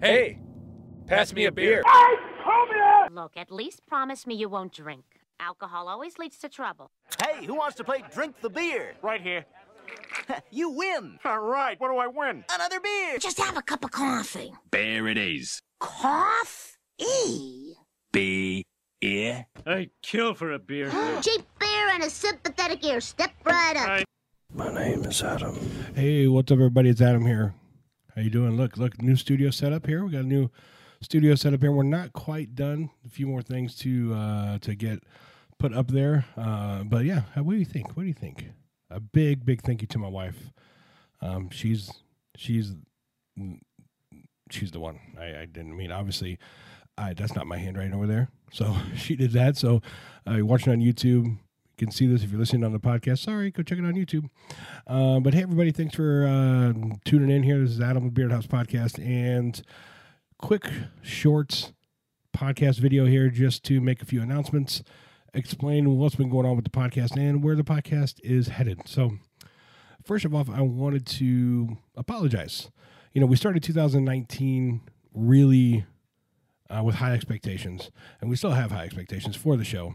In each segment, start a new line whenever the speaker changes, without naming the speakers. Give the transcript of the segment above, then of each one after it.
Hey, pass me a beer.
Look, at least promise me you won't drink. Alcohol always leads to trouble.
Hey, who wants to play Drink the Beer?
Right here.
you win.
All right, what do I win?
Another beer.
Just have a cup of coffee.
There it is.
Coffee?
Be ear.
I'd kill for a beer.
Cheap beer and a sympathetic ear. Step right up.
My name is Adam.
Hey, what's up, everybody? It's Adam here. How you doing? Look, look, new studio setup here. We got a new studio setup here. We're not quite done. A few more things to uh, to get put up there. Uh, but yeah, what do you think? What do you think? A big, big thank you to my wife. Um, she's she's she's the one. I, I didn't mean obviously. I, that's not my handwriting over there. So she did that. So uh, you're watching on YouTube. Can see this if you're listening on the podcast. Sorry, go check it on YouTube. Uh, but hey, everybody, thanks for uh, tuning in here. This is Adam with Bearded Hops Podcast. And quick, shorts podcast video here just to make a few announcements, explain what's been going on with the podcast and where the podcast is headed. So, first of all, I wanted to apologize. You know, we started 2019 really uh, with high expectations, and we still have high expectations for the show.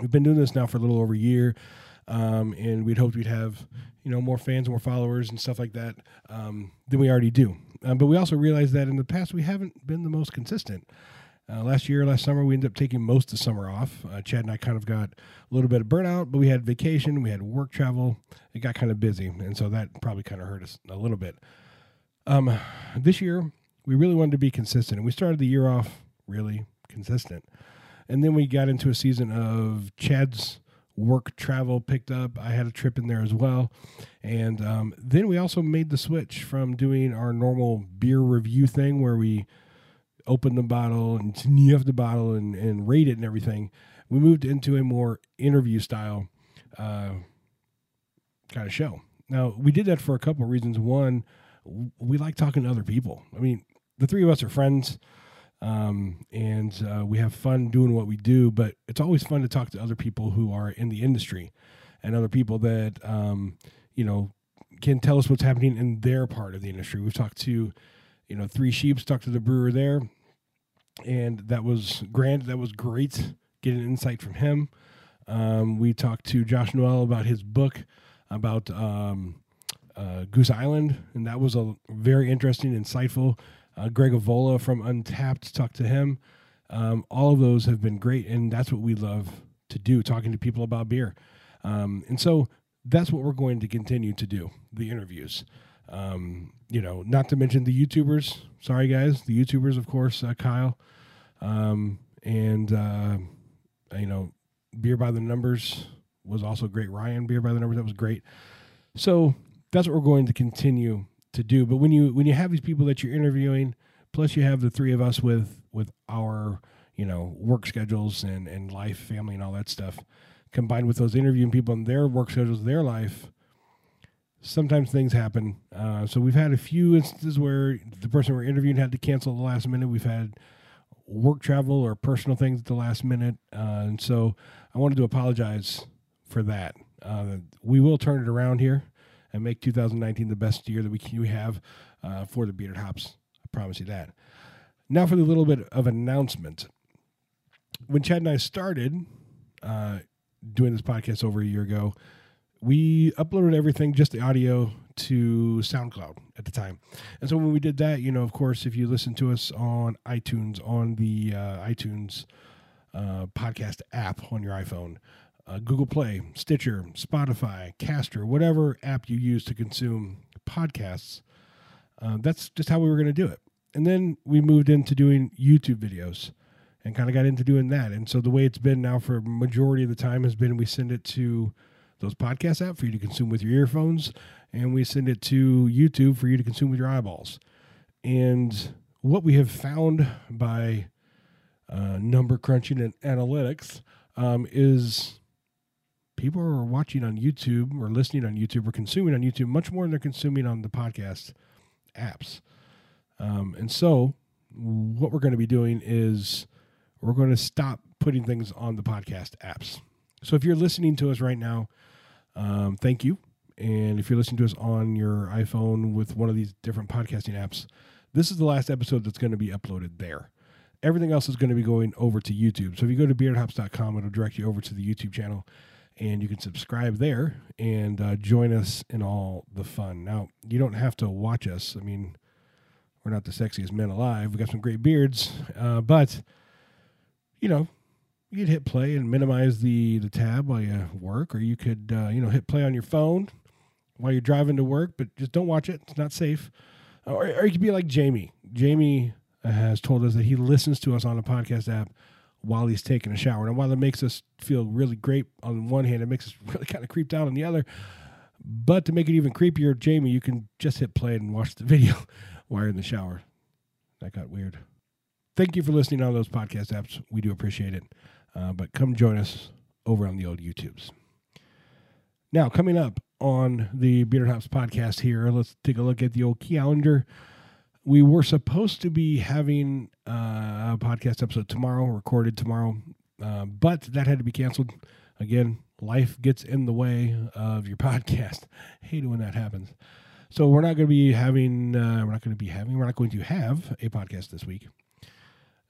We've been doing this now for a little over a year, um, and we'd hoped we'd have you know more fans, more followers, and stuff like that um, than we already do. Um, but we also realized that in the past we haven't been the most consistent. Uh, last year, last summer, we ended up taking most of the summer off. Uh, Chad and I kind of got a little bit of burnout, but we had vacation, we had work travel. It got kind of busy, and so that probably kind of hurt us a little bit. Um, this year, we really wanted to be consistent, and we started the year off really consistent. And then we got into a season of Chad's work travel picked up. I had a trip in there as well. And um, then we also made the switch from doing our normal beer review thing where we open the bottle and sniff the bottle and, and rate it and everything. We moved into a more interview style uh, kind of show. Now, we did that for a couple of reasons. One, we like talking to other people. I mean, the three of us are friends. Um, and uh, we have fun doing what we do, but it's always fun to talk to other people who are in the industry and other people that, um, you know, can tell us what's happening in their part of the industry. We've talked to, you know, Three Sheeps, talked to the brewer there, and that was grand. That was great getting insight from him. Um, we talked to Josh Noel about his book about um, uh, Goose Island, and that was a very interesting, insightful uh, Greg Avola from Untappd, talked to him. Um, all of those have been great, and that's what we love to do, talking to people about beer. Um, and so that's what we're going to continue to do, the interviews. Um, you know, not to mention the YouTubers. Sorry, guys, the YouTubers, of course, uh, Kyle, um, and uh, you know, Beer by the Numbers was also great. Ryan, Beer by the Numbers, that was great. So that's what we're going to continue to do. But when you when you have these people that you're interviewing, plus you have the three of us with with our you know work schedules and and life, family, and all that stuff, combined with those interviewing people and their work schedules, their life. Sometimes things happen. Uh, so we've had a few instances where the person we're interviewing had to cancel at the last minute. We've had work travel or personal things at the last minute, uh, and so I wanted to apologize for that. Uh, we will turn it around here and make 2019 the best year that we can we have uh, for the bearded hops. I promise you that. Now for the little bit of announcement. When Chad and I started uh, doing this podcast over a year ago, we uploaded everything, just the audio, to SoundCloud at the time. And so when we did that, you know, of course, if you listen to us on iTunes, on the uh, iTunes uh, podcast app on your iPhone, uh, Google Play, Stitcher, Spotify, Caster, whatever app you use to consume podcasts. Uh, that's just how we were going to do it. And then we moved into doing YouTube videos and kind of got into doing that. And so the way it's been now for majority of the time has been we send it to those podcast apps for you to consume with your earphones, and we send it to YouTube for you to consume with your eyeballs. And what we have found by uh, number crunching and analytics um, is people are watching on YouTube or listening on YouTube or consuming on YouTube much more than they're consuming on the podcast apps. Um, and so, what we're going to be doing is we're going to stop putting things on the podcast apps. So, if you're listening to us right now, um, thank you. And if you're listening to us on your iPhone with one of these different podcasting apps, This is the last episode that's going to be uploaded there. Everything else is going to be going over to YouTube. So if you go to beardhops.com, it'll direct you over to the YouTube channel and you can subscribe there and uh, join us in all the fun. Now, you don't have to watch us. I mean, we're not the sexiest men alive. We got some great beards, uh, but you know, you could hit play and minimize the the tab while you work, or you could uh, you know hit play on your phone while you're driving to work, but just don't watch it. It's not safe. Or, or you could be like Jamie. Jamie has told us that he listens to us on a podcast app while he's taking a shower. And while it makes us feel really great on one hand, it makes us really kind of creeped out on the other. But to make it even creepier, Jamie, you can just hit play and watch the video while you're in the shower. That got weird. Thank you for listening on those podcast apps. We do appreciate it. Uh, but come join us over on the old YouTubes. Now, coming up on the Bearded Hops podcast here, let's take a look at the old calendar. We were supposed to be having uh, a podcast episode tomorrow, recorded tomorrow, uh, but that had to be canceled. Again, life gets in the way of your podcast. hate it when that happens. So we're not going to be having, uh, we're not going to be having, we're not going to have a podcast this week.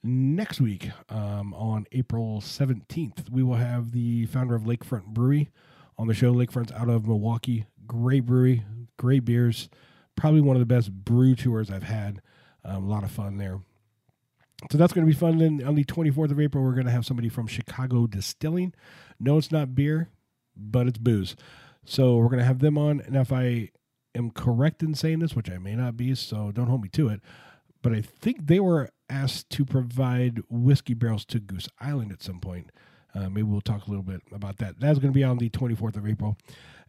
Next week, um, on April 17th, we will have the founder of Lakefront Brewery on the show. Lakefront's out of Milwaukee. Great brewery, great beers. Probably one of the best brew tours I've had. Um, a lot of fun there. So that's going to be fun. Then on the 24th of April, we're going to have somebody from Chicago Distilling. No, it's not beer, but it's booze. So we're going to have them on. And if I am correct in saying this, which I may not be, so don't hold me to it, but I think they were asked to provide whiskey barrels to Goose Island at some point. Uh, maybe we'll talk a little bit about that. That's going to be on the 24th of April.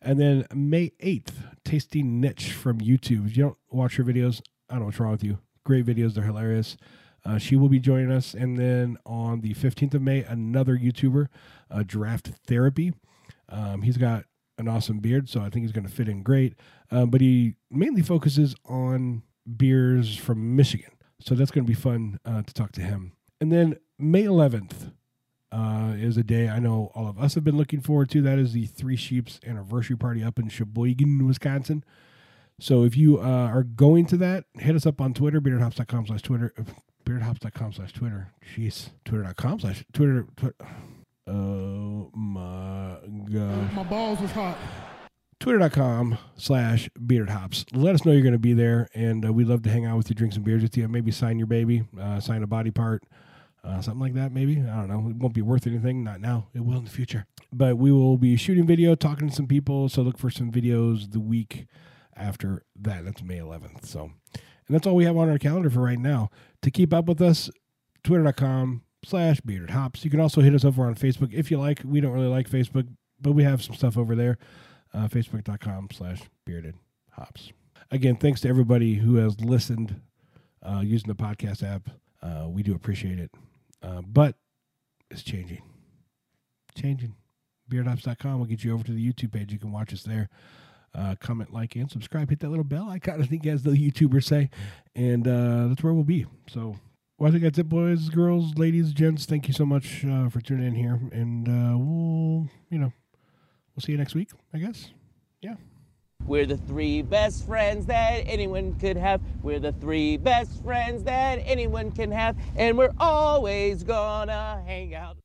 And then May 8th, Tasty Niche from YouTube. If you don't watch her videos, I don't know what's wrong with you. Great videos, they're hilarious. Uh, she will be joining us. And then on the 15th of May, another YouTuber, uh, Draft Therapy. Um, he's got an awesome beard, so I think he's going to fit in great. Um, but he mainly focuses on beers from Michigan. So that's going to be fun uh, to talk to him. And then May 11th uh, is a day I know all of us have been looking forward to. That is the Three Sheeps anniversary party up in Sheboygan, Wisconsin. So if you uh, are going to that, hit us up on Twitter, beardedhops.com slash Twitter, beardedhops.com slash Twitter. Jeez, twitter.com slash Twitter. Twi- oh my gosh.
My balls was hot.
Twitter.com slash bearded hops. Let us know you're going to be there, and uh, we'd love to hang out with you, drink some beers with you, maybe sign your baby, uh, sign a body part, uh, something like that, maybe. I don't know. It won't be worth anything. Not now. It will in the future. But we will be shooting video, talking to some people. So look for some videos the week after that. That's May 11th. So, and that's all we have on our calendar for right now. To keep up with us, twitter.com slash bearded hops. You can also hit us over on Facebook if you like. We don't really like Facebook, but we have some stuff over there. Uh, Facebook.com slash bearded hops. Again, thanks to everybody who has listened uh, using the podcast app. Uh, we do appreciate it. Uh, but it's changing. Changing. Beardhops.com will get you over to the YouTube page. You can watch us there. Uh, comment, like, and subscribe. Hit that little bell icon, I think, as the YouTubers say. And uh, that's where we'll be. So, well, I think that's it, boys, girls, ladies, gents. Thank you so much uh, for tuning in here. And uh, we'll, you know, we'll see you next week, I guess. Yeah.
We're the three best friends that anyone could have. We're the three best friends that anyone can have. And we're always gonna hang out.